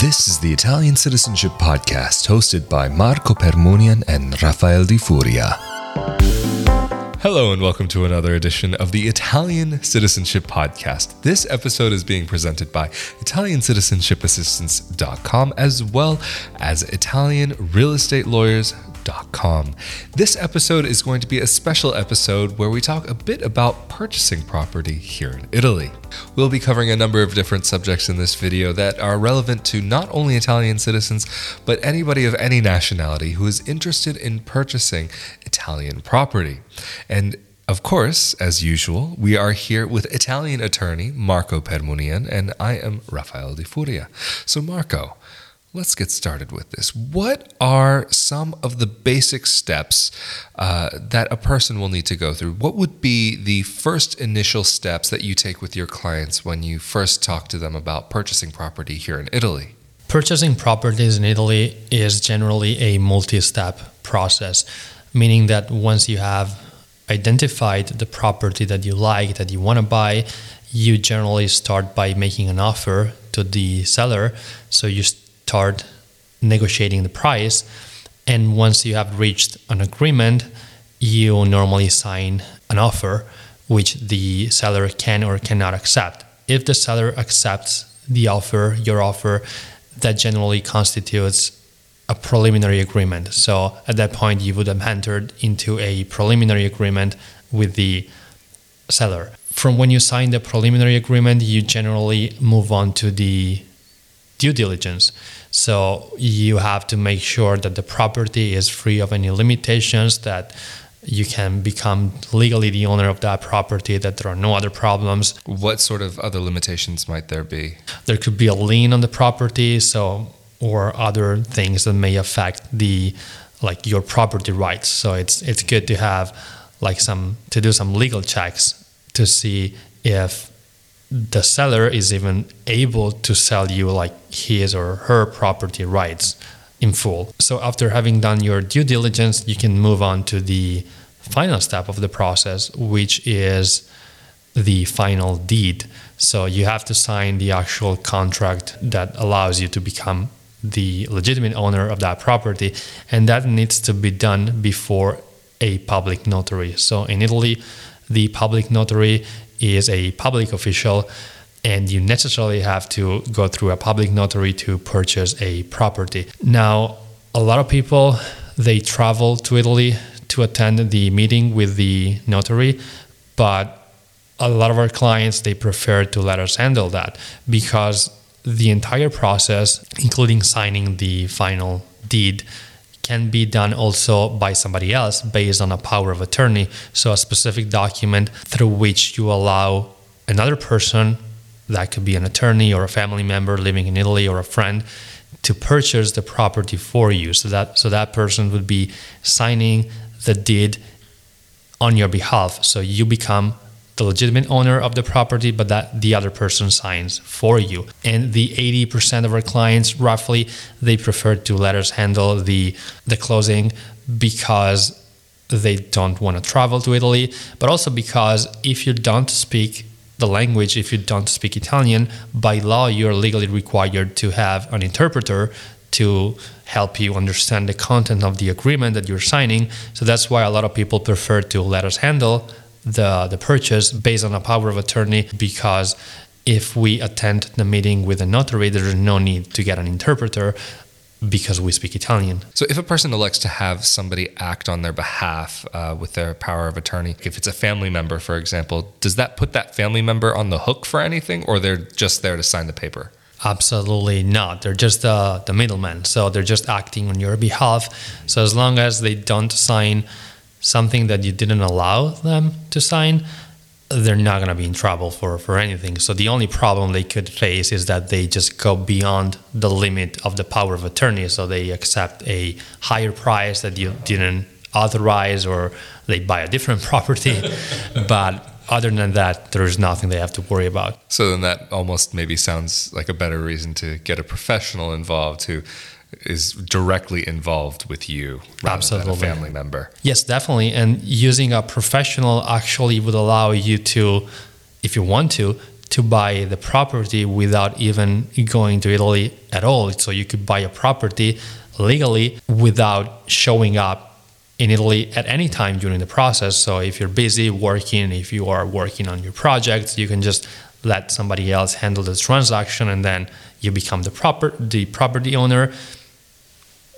This is the Italian Citizenship Podcast hosted by Marco Permunian and Rafael Di Furia. Hello, and welcome to another edition of the Italian Citizenship Podcast. This episode is being presented by ItaliancitizenshipAssistance.com as well as Italian Lawyers this episode is going to be a special episode where we talk a bit about purchasing property here in Italy. We'll be covering a number of different subjects in this video that are relevant to not only Italian citizens, but anybody of any nationality who is interested in purchasing Italian property. And of course, as usual, we are here with Italian attorney Marco Permunian, and I am Rafael Di Furia. So, Marco, Let's get started with this. What are some of the basic steps uh, that a person will need to go through? What would be the first initial steps that you take with your clients when you first talk to them about purchasing property here in Italy? Purchasing properties in Italy is generally a multi step process, meaning that once you have identified the property that you like, that you want to buy, you generally start by making an offer to the seller. So you start negotiating the price. And once you have reached an agreement, you normally sign an offer which the seller can or cannot accept. If the seller accepts the offer, your offer, that generally constitutes a preliminary agreement. So at that point, you would have entered into a preliminary agreement with the seller. From when you sign the preliminary agreement, you generally move on to the due diligence. So you have to make sure that the property is free of any limitations, that you can become legally the owner of that property, that there are no other problems. What sort of other limitations might there be? There could be a lien on the property, so or other things that may affect the like your property rights. So it's it's good to have like some to do some legal checks to see if the seller is even able to sell you like his or her property rights in full. So after having done your due diligence, you can move on to the final step of the process, which is the final deed. So you have to sign the actual contract that allows you to become the legitimate owner of that property, and that needs to be done before a public notary. So in Italy, the public notary is a public official and you necessarily have to go through a public notary to purchase a property. Now, a lot of people they travel to Italy to attend the meeting with the notary, but a lot of our clients they prefer to let us handle that because the entire process, including signing the final deed, can be done also by somebody else based on a power of attorney. So, a specific document through which you allow another person, that could be an attorney or a family member living in Italy or a friend, to purchase the property for you. So that so that person would be signing the deed on your behalf. So you become the legitimate owner of the property, but that the other person signs for you. And the 80% of our clients, roughly, they prefer to let us handle the the closing because they don't want to travel to Italy, but also because if you don't speak the language, if you don't speak Italian, by law you're legally required to have an interpreter to help you understand the content of the agreement that you're signing. So that's why a lot of people prefer to let us handle the, the purchase based on a power of attorney because if we attend the meeting with a notary, there is no need to get an interpreter because we speak Italian. So, if a person elects to have somebody act on their behalf uh, with their power of attorney, if it's a family member, for example, does that put that family member on the hook for anything, or they're just there to sign the paper? Absolutely not. They're just uh, the middleman. So, they're just acting on your behalf. So, as long as they don't sign something that you didn't allow them to sign, they're not going to be in trouble for, for anything. So the only problem they could face is that they just go beyond the limit of the power of attorney. So they accept a higher price that you didn't authorize or they buy a different property. but other than that, there's nothing they have to worry about. So then that almost maybe sounds like a better reason to get a professional involved who is directly involved with you Absolutely. family member. Yes, definitely. And using a professional actually would allow you to, if you want to, to buy the property without even going to Italy at all. So you could buy a property legally without showing up in Italy at any time during the process. So if you're busy working, if you are working on your projects, you can just let somebody else handle the transaction and then you become the proper the property owner.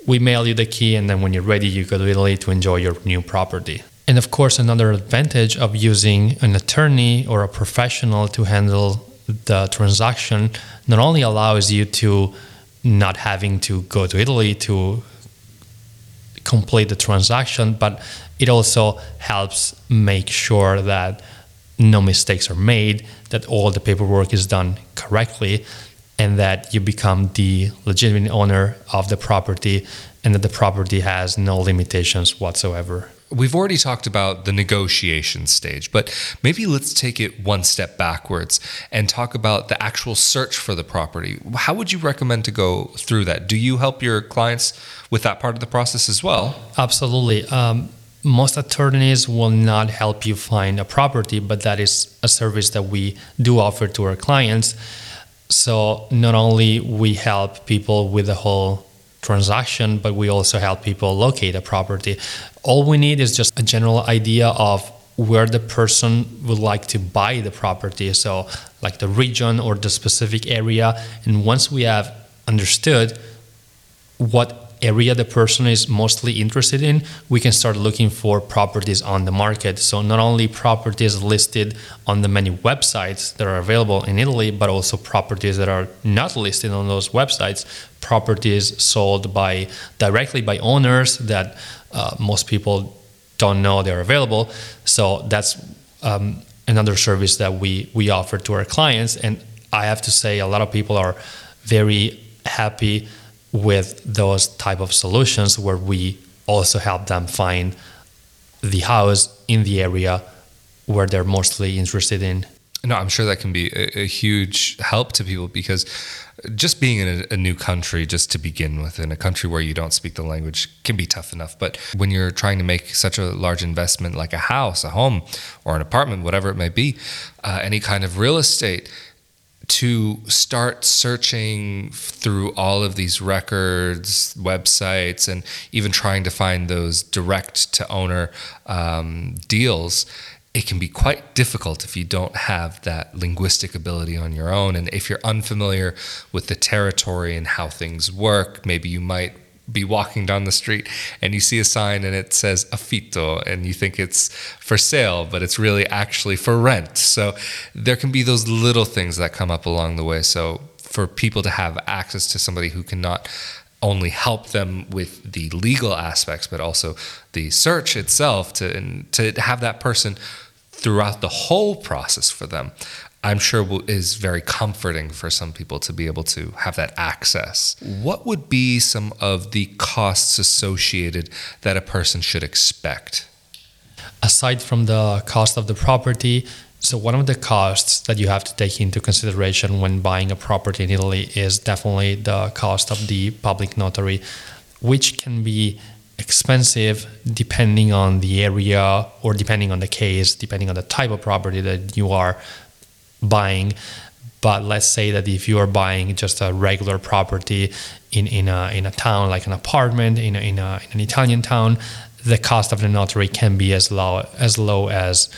We mail you the key and then when you're ready you go to Italy to enjoy your new property. And of course another advantage of using an attorney or a professional to handle the transaction not only allows you to not having to go to Italy to complete the transaction, but it also helps make sure that no mistakes are made, that all the paperwork is done correctly, and that you become the legitimate owner of the property and that the property has no limitations whatsoever. We've already talked about the negotiation stage, but maybe let's take it one step backwards and talk about the actual search for the property. How would you recommend to go through that? Do you help your clients with that part of the process as well? Absolutely. Um, most attorneys will not help you find a property, but that is a service that we do offer to our clients. So not only we help people with the whole transaction, but we also help people locate a property. All we need is just a general idea of where the person would like to buy the property. So, like the region or the specific area. And once we have understood what area the person is mostly interested in, we can start looking for properties on the market. So, not only properties listed on the many websites that are available in Italy, but also properties that are not listed on those websites, properties sold by directly by owners that uh, most people don't know they're available. So, that's um, another service that we, we offer to our clients. And I have to say, a lot of people are very happy with those type of solutions where we also help them find the house in the area where they're mostly interested in. No, I'm sure that can be a, a huge help to people because just being in a, a, new country, just to begin with, in a country where you don't speak the language, can be tough enough. But when you're trying to make such a large investment like a house, a home, or an apartment, whatever it may be, uh, any kind of real estate, to start searching through all of these records, websites, and even trying to find those direct to owner um, deals, it can be quite difficult if you don't have that linguistic ability on your own. And if you're unfamiliar with the territory and how things work, maybe you might be walking down the street and you see a sign and it says affitto and you think it's for sale but it's really actually for rent. So there can be those little things that come up along the way. So for people to have access to somebody who can not only help them with the legal aspects but also the search itself to to have that person throughout the whole process for them I'm sure is very comforting for some people to be able to have that access. What would be some of the costs associated that a person should expect? Aside from the cost of the property, so one of the costs that you have to take into consideration when buying a property in Italy is definitely the cost of the public notary, which can be expensive depending on the area or depending on the case, depending on the type of property that you are buying. But let's say that if you are buying just a regular property in, in, a, in a town, like an apartment in, a, in, a, in an Italian town, the cost of the notary can be as low as low as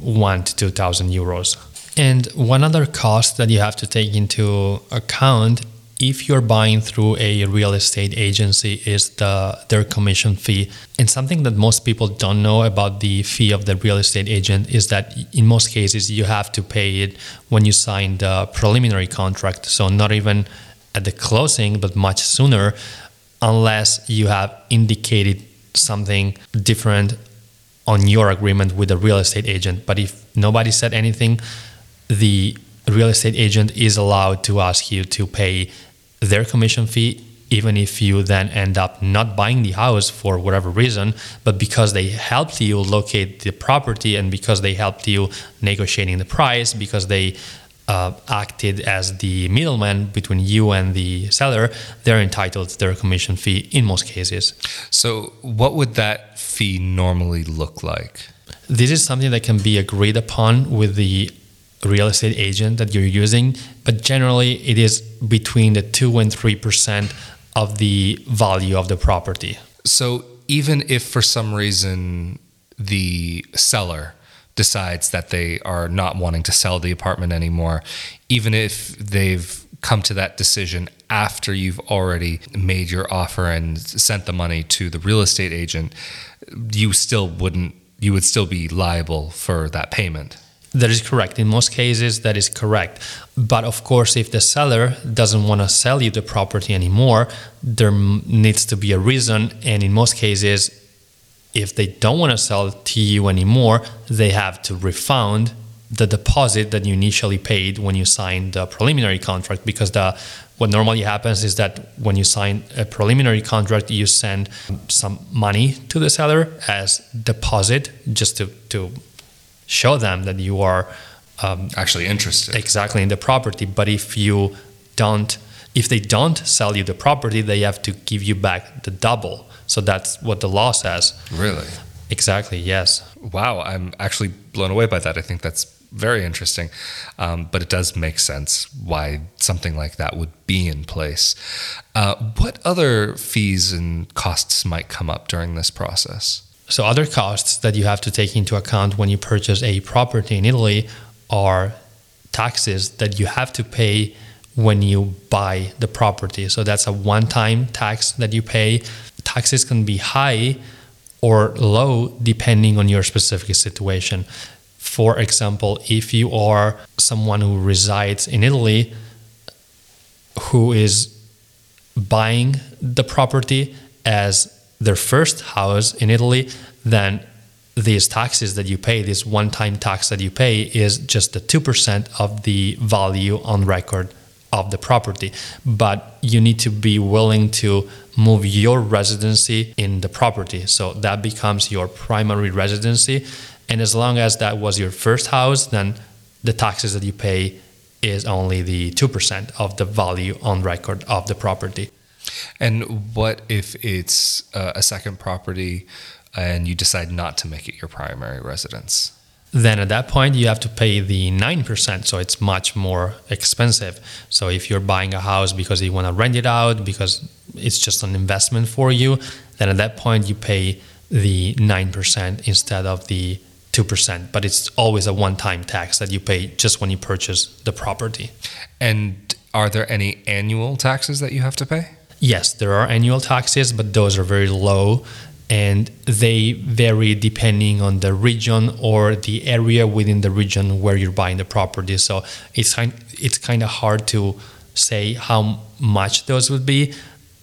one to two thousand euros. And one other cost that you have to take into account if you're buying through a real estate agency is the their commission fee. And something that most people don't know about the fee of the real estate agent is that in most cases you have to pay it when you sign the preliminary contract. So not even at the closing but much sooner unless you have indicated something different on your agreement with the real estate agent. But if nobody said anything the real estate agent is allowed to ask you to pay their commission fee even if you then end up not buying the house for whatever reason, but because they helped you locate the property and because they helped you negotiating the price, because they uh, acted as the middleman between you and the seller, they're entitled to their commission fee in most cases. So, what would that fee normally look like? This is something that can be agreed upon with the real estate agent that you're using, but generally it is between the 2 and 3% of the value of the property. So even if for some reason the seller decides that they are not wanting to sell the apartment anymore, even if they've come to that decision after you've already made your offer and sent the money to the real estate agent, you still wouldn't you would still be liable for that payment. That is correct. In most cases, that is correct. But of course, if the seller doesn't want to sell you the property anymore, there needs to be a reason. And in most cases, if they don't want to sell to you anymore, they have to refund the deposit that you initially paid when you signed the preliminary contract because the what normally happens is that when you sign a preliminary contract you send some money to the seller as deposit just to, to show them that you are um, actually interested exactly in the property but if you don't if they don't sell you the property they have to give you back the double so that's what the law says really exactly yes wow i'm actually blown away by that i think that's very interesting. Um, but it does make sense why something like that would be in place. Uh, what other fees and costs might come up during this process? So, other costs that you have to take into account when you purchase a property in Italy are taxes that you have to pay when you buy the property. So, that's a one time tax that you pay. Taxes can be high or low depending on your specific situation. For example, if you are someone who resides in Italy who is buying the property as their first house in Italy, then these taxes that you pay, this one time tax that you pay, is just the 2% of the value on record of the property. But you need to be willing to move your residency in the property. So that becomes your primary residency. And as long as that was your first house, then the taxes that you pay is only the 2% of the value on record of the property. And what if it's uh, a second property and you decide not to make it your primary residence? Then at that point, you have to pay the 9%. So it's much more expensive. So if you're buying a house because you want to rent it out, because it's just an investment for you, then at that point, you pay the 9% instead of the 2%, but it's always a one time tax that you pay just when you purchase the property. And are there any annual taxes that you have to pay? Yes, there are annual taxes, but those are very low and they vary depending on the region or the area within the region where you're buying the property. So it's kind, it's kind of hard to say how much those would be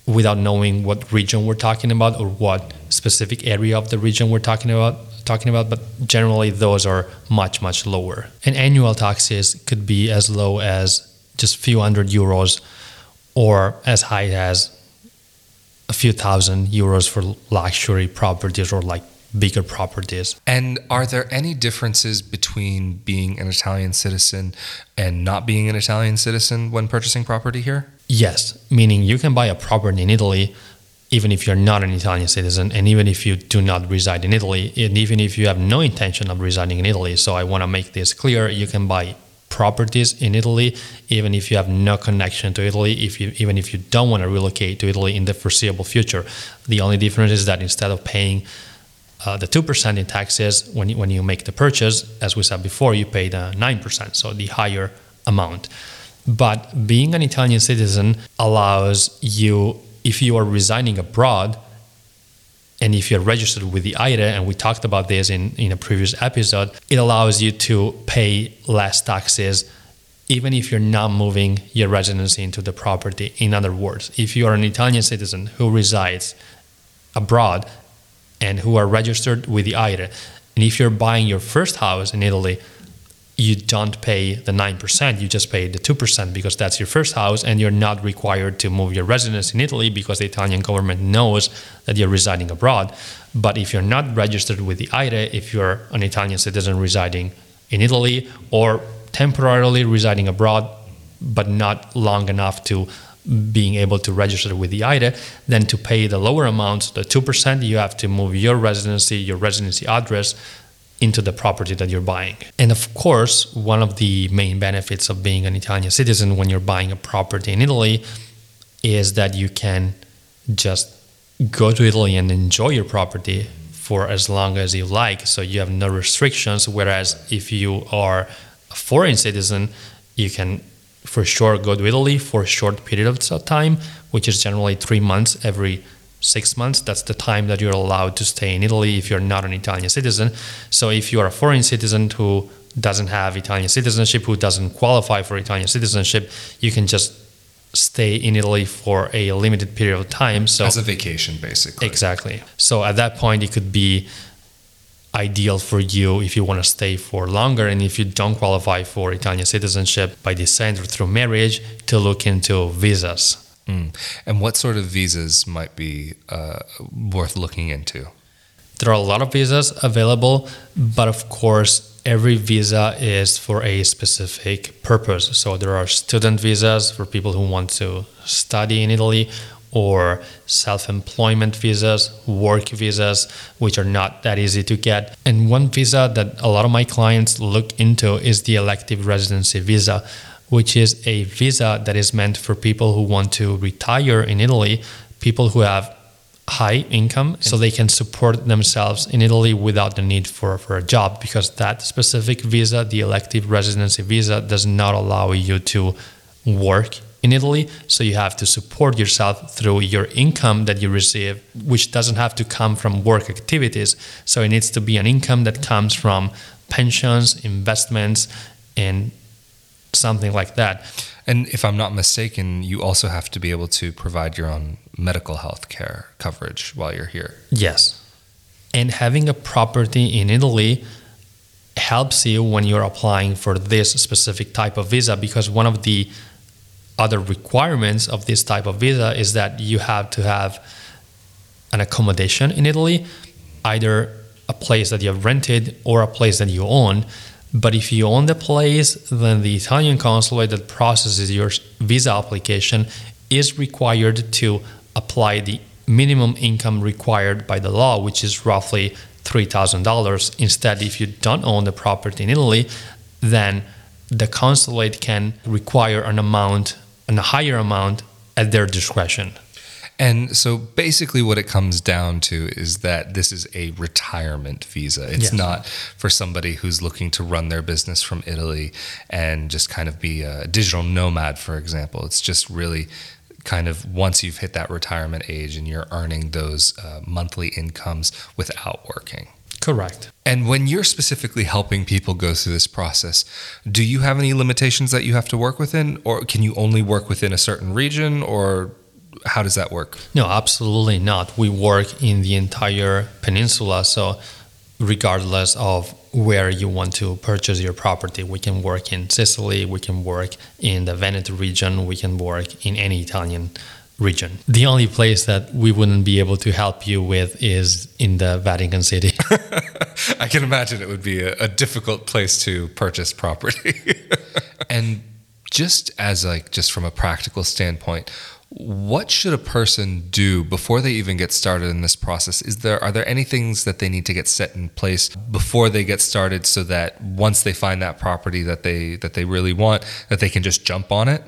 without knowing what region we're talking about or what specific area of the region we're talking about talking about, but generally those are much, much lower. And annual taxes could be as low as just a few hundred euros or as high as a few thousand euros for luxury properties or like bigger properties. And are there any differences between being an Italian citizen and not being an Italian citizen when purchasing property here? Yes, meaning you can buy a property in Italy even if you're not an Italian citizen, and even if you do not reside in Italy, and even if you have no intention of residing in Italy. So I want to make this clear: you can buy properties in Italy, even if you have no connection to Italy, if you even if you don't want to relocate to Italy in the foreseeable future. The only difference is that instead of paying uh, the two percent in taxes when you, when you make the purchase, as we said before, you pay the nine percent, so the higher amount. But being an Italian citizen allows you if you are residing abroad and if you're registered with the IRE, and we talked about this in, in a previous episode, it allows you to pay less taxes even if you're not moving your residency into the property. In other words, if you are an Italian citizen who resides abroad and who are registered with the IRE, and if you're buying your first house in Italy, you don't pay the 9%, you just pay the 2% because that's your first house and you're not required to move your residence in Italy because the Italian government knows that you're residing abroad. But if you're not registered with the IRE, if you're an Italian citizen residing in Italy or temporarily residing abroad but not long enough to being able to register with the IRE, then to pay the lower amounts, the 2%, you have to move your residency, your residency address into the property that you're buying. And of course, one of the main benefits of being an Italian citizen when you're buying a property in Italy is that you can just go to Italy and enjoy your property for as long as you like. So you have no restrictions. Whereas if you are a foreign citizen, you can for sure go to Italy for a short period of time, which is generally three months every six months. That's the time that you're allowed to stay in Italy if you're not an Italian citizen. So if you are a foreign citizen who doesn't have Italian citizenship, who doesn't qualify for Italian citizenship, you can just stay in Italy for a limited period of time. So as a vacation, basically. Exactly. So at that point, it could be ideal for you if you want to stay for longer and if you don't qualify for Italian citizenship by descent or through marriage to look into visas. Mm. And what sort of visas might be uh, worth looking into? There are a lot of visas available, but of course, every visa is for a specific purpose. So there are student visas for people who want to study in Italy, or self employment visas, work visas, which are not that easy to get. And one visa that a lot of my clients look into is the elective residency visa, which is a visa that is meant for people who want to retire in Italy, people who have high income so they can support themselves in Italy without the need for, for a job because that specific visa, the elective residency visa, does not allow you to work in Italy. So you have to support yourself through your income that you receive, which doesn't have to come from work activities. So it needs to be an income that comes from pensions, investments, and something like that. And if I'm not mistaken, you also have to be able to provide your own medical health care coverage while you're here. Yes. And having a property in Italy helps you when you're applying for this specific type of visa because one of the other requirements of this type of visa is that you have to have an accommodation in Italy, either a place that you have rented or a place that you own. But if you own the place, then the Italian consulate that processes your visa application is required to apply the minimum income required by the law, which is roughly $3,000. Instead, if you don't own the property in Italy, then the consulate can require an amount, a higher amount at their discretion. And so basically, what it comes down to is that this is a retirement visa. It's yes. not for somebody who's looking to run their business from Italy and just kind of be a digital nomad, for example. It's just really kind of once you've hit that retirement age and you're earning those uh, monthly incomes without working. Correct. And when you're specifically helping people go through this process, do you have any limitations that you have to work within, or can you only work within a certain region, or how does that work? No, absolutely not. We work in the entire peninsula. So, regardless of where you want to purchase your property, we can work in Sicily, we can work in the Veneto region, we can work in any Italian region. The only place that we wouldn't be able to help you with is in the Vatican City. I can imagine it would be a, a difficult place to purchase property. and just as like just from a practical standpoint, what should a person do before they even get started in this process? Is there are there any things that they need to get set in place before they get started so that once they find that property that they that they really want that they can just jump on it?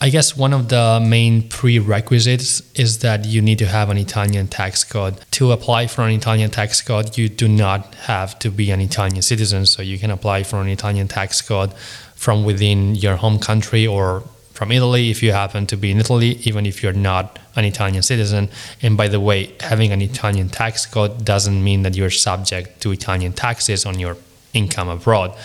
I guess one of the main prerequisites is that you need to have an Italian tax code. To apply for an Italian tax code, you do not have to be an Italian citizen, so you can apply for an Italian tax code from within your home country or from Italy if you happen to be in Italy, even if you're not an Italian citizen. And by the way, having an Italian tax code doesn't mean that you're subject to Italian taxes on your income abroad.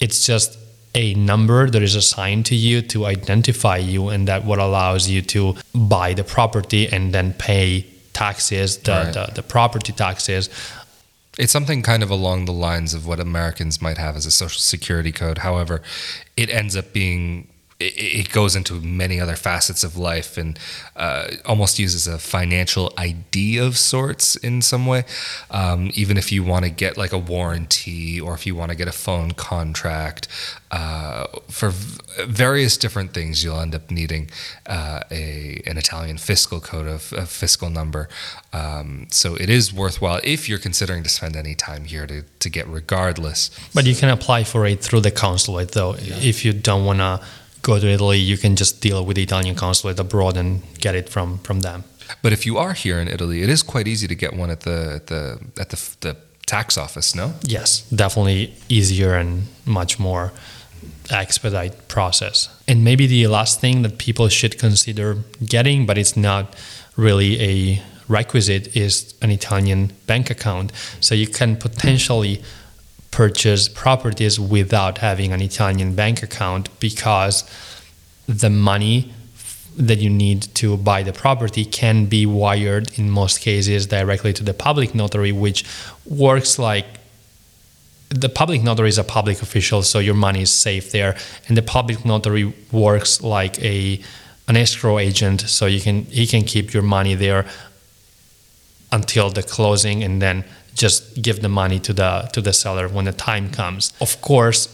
It's just a number that is assigned to you to identify you, and that what allows you to buy the property and then pay taxes, the, right. the, the property taxes it's something kind of along the lines of what Americans might have as a social security code. However, it ends up being it, it goes into many other facets of life and uh, almost uses a financial ID of sorts in some way. Um, even if you want to get like a warranty or if you want to get a phone contract, uh, for v- various different things, you'll end up needing uh, a an Italian fiscal code of a fiscal number. Um, so it is worthwhile if you're considering to spend any time here to, to get regardless. But you can apply for it through the consulate, though, if you don't want to go to Italy, you can just deal with the Italian consulate abroad and get it from from them. But if you are here in Italy, it is quite easy to get one at the at the at the, the tax office. No. Yes, definitely easier and much more expedite process. And maybe the last thing that people should consider getting, but it's not really a requisite, is an Italian bank account. So you can potentially purchase properties without having an Italian bank account because the money that you need to buy the property can be wired in most cases directly to the public notary, which works like the public notary is a public official, so your money is safe there, and the public notary works like a an escrow agent, so you can he can keep your money there until the closing, and then just give the money to the to the seller when the time comes. Of course,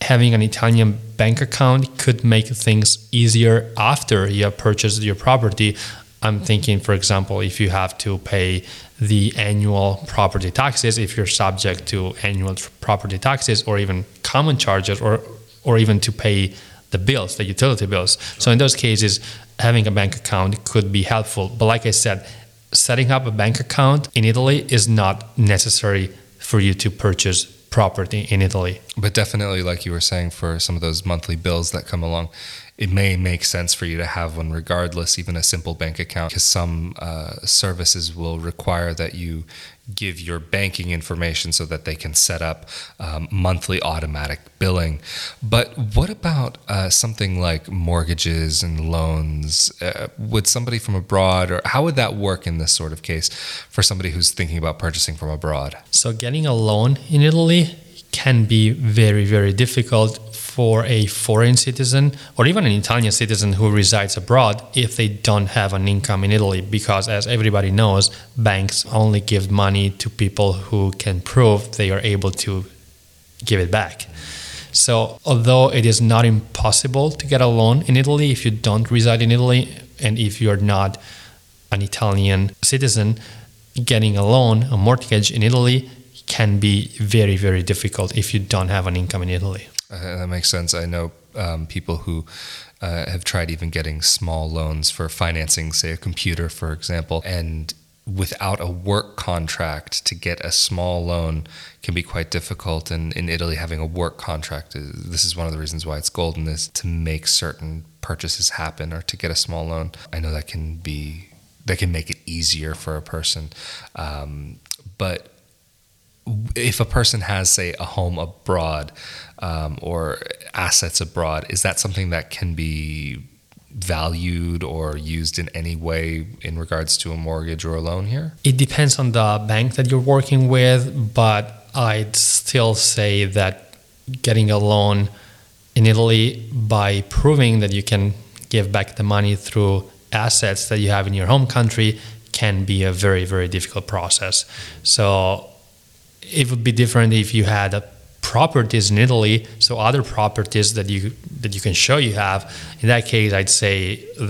having an Italian bank account could make things easier after you have purchased your property. I'm thinking, for example, if you have to pay the annual property taxes, if you're subject to annual property taxes or even common charges, or or even to pay the bills, the utility bills. So in those cases, having a bank account could be helpful. But like I said, setting up a bank account in Italy is not necessary for you to purchase property in Italy. But definitely, like you were saying, for some of those monthly bills that come along, it may make sense for you to have one regardless, even a simple bank account, because some uh, services will require that you give your banking information so that they can set up um, monthly automatic billing. But what about uh, something like mortgages and loans? Uh, would somebody from abroad, or how would that work in this sort of case for somebody who's thinking about purchasing from abroad? So, getting a loan in Italy can be very, very difficult for a foreign citizen or even an Italian citizen who resides abroad if they don't have an income in Italy. Because, as everybody knows, banks only give money to people who can prove they are able to give it back. So, although it is not impossible to get a loan in Italy if you don't reside in Italy and if you're not an Italian citizen, getting a loan, a mortgage in Italy can be very, very difficult if you don't have an income in Italy. Uh, that makes sense. I know um, people who uh, have tried even getting small loans for financing, say, a computer, for example, and without a work contract to get a small loan can be quite difficult. And in Italy, having a work contract, is, this is one of the reasons why it's golden, is to make certain purchases happen or to get a small loan. I know that can be that can make it easier for a person, um, but if a person has, say, a home abroad um, or assets abroad, is that something that can be valued or used in any way in regards to a mortgage or a loan here? It depends on the bank that you're working with, but I'd still say that getting a loan in Italy by proving that you can give back the money through assets that you have in your home country can be a very, very difficult process. So it would be different if you had a properties in Italy, so other properties that you that you can show you have. In that case, I'd say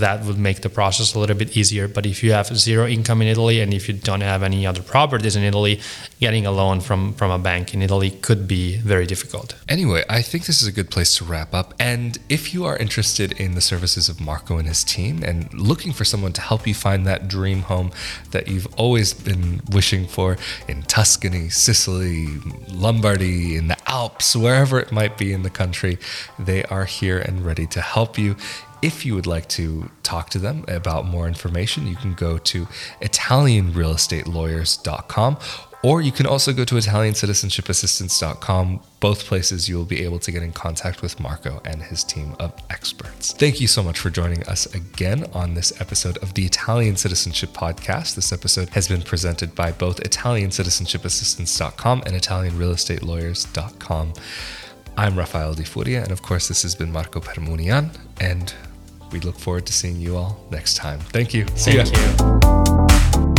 that would make the process a little bit easier. But if you have zero income in Italy and if you don't have any other properties in Italy, getting a loan from from a bank in Italy could be very difficult. Anyway, I think this is a good place to wrap up. And if you are interested in the services of Marco and his team and looking for someone to help you find that dream home that you've always been wishing for in Tuscany, Sicily, Lombardy, in the Alps, wherever it might be in the country, they are here and ready to help you. If you would like to talk to them about more information, you can go to ItalianRealEstateLawyers.com or you can also go to ItalianCitizenshipassistance.com. Both places you will be able to get in contact with Marco and his team of experts. Thank you so much for joining us again on this episode of the Italian Citizenship Podcast. This episode has been presented by both ItalianCitizenshipassistance.com and ItalianRealEstatelawyers.com. I'm Rafael Di Furia, and of course, this has been Marco Permunian, and we look forward to seeing you all next time. Thank you. See Thank ya. you.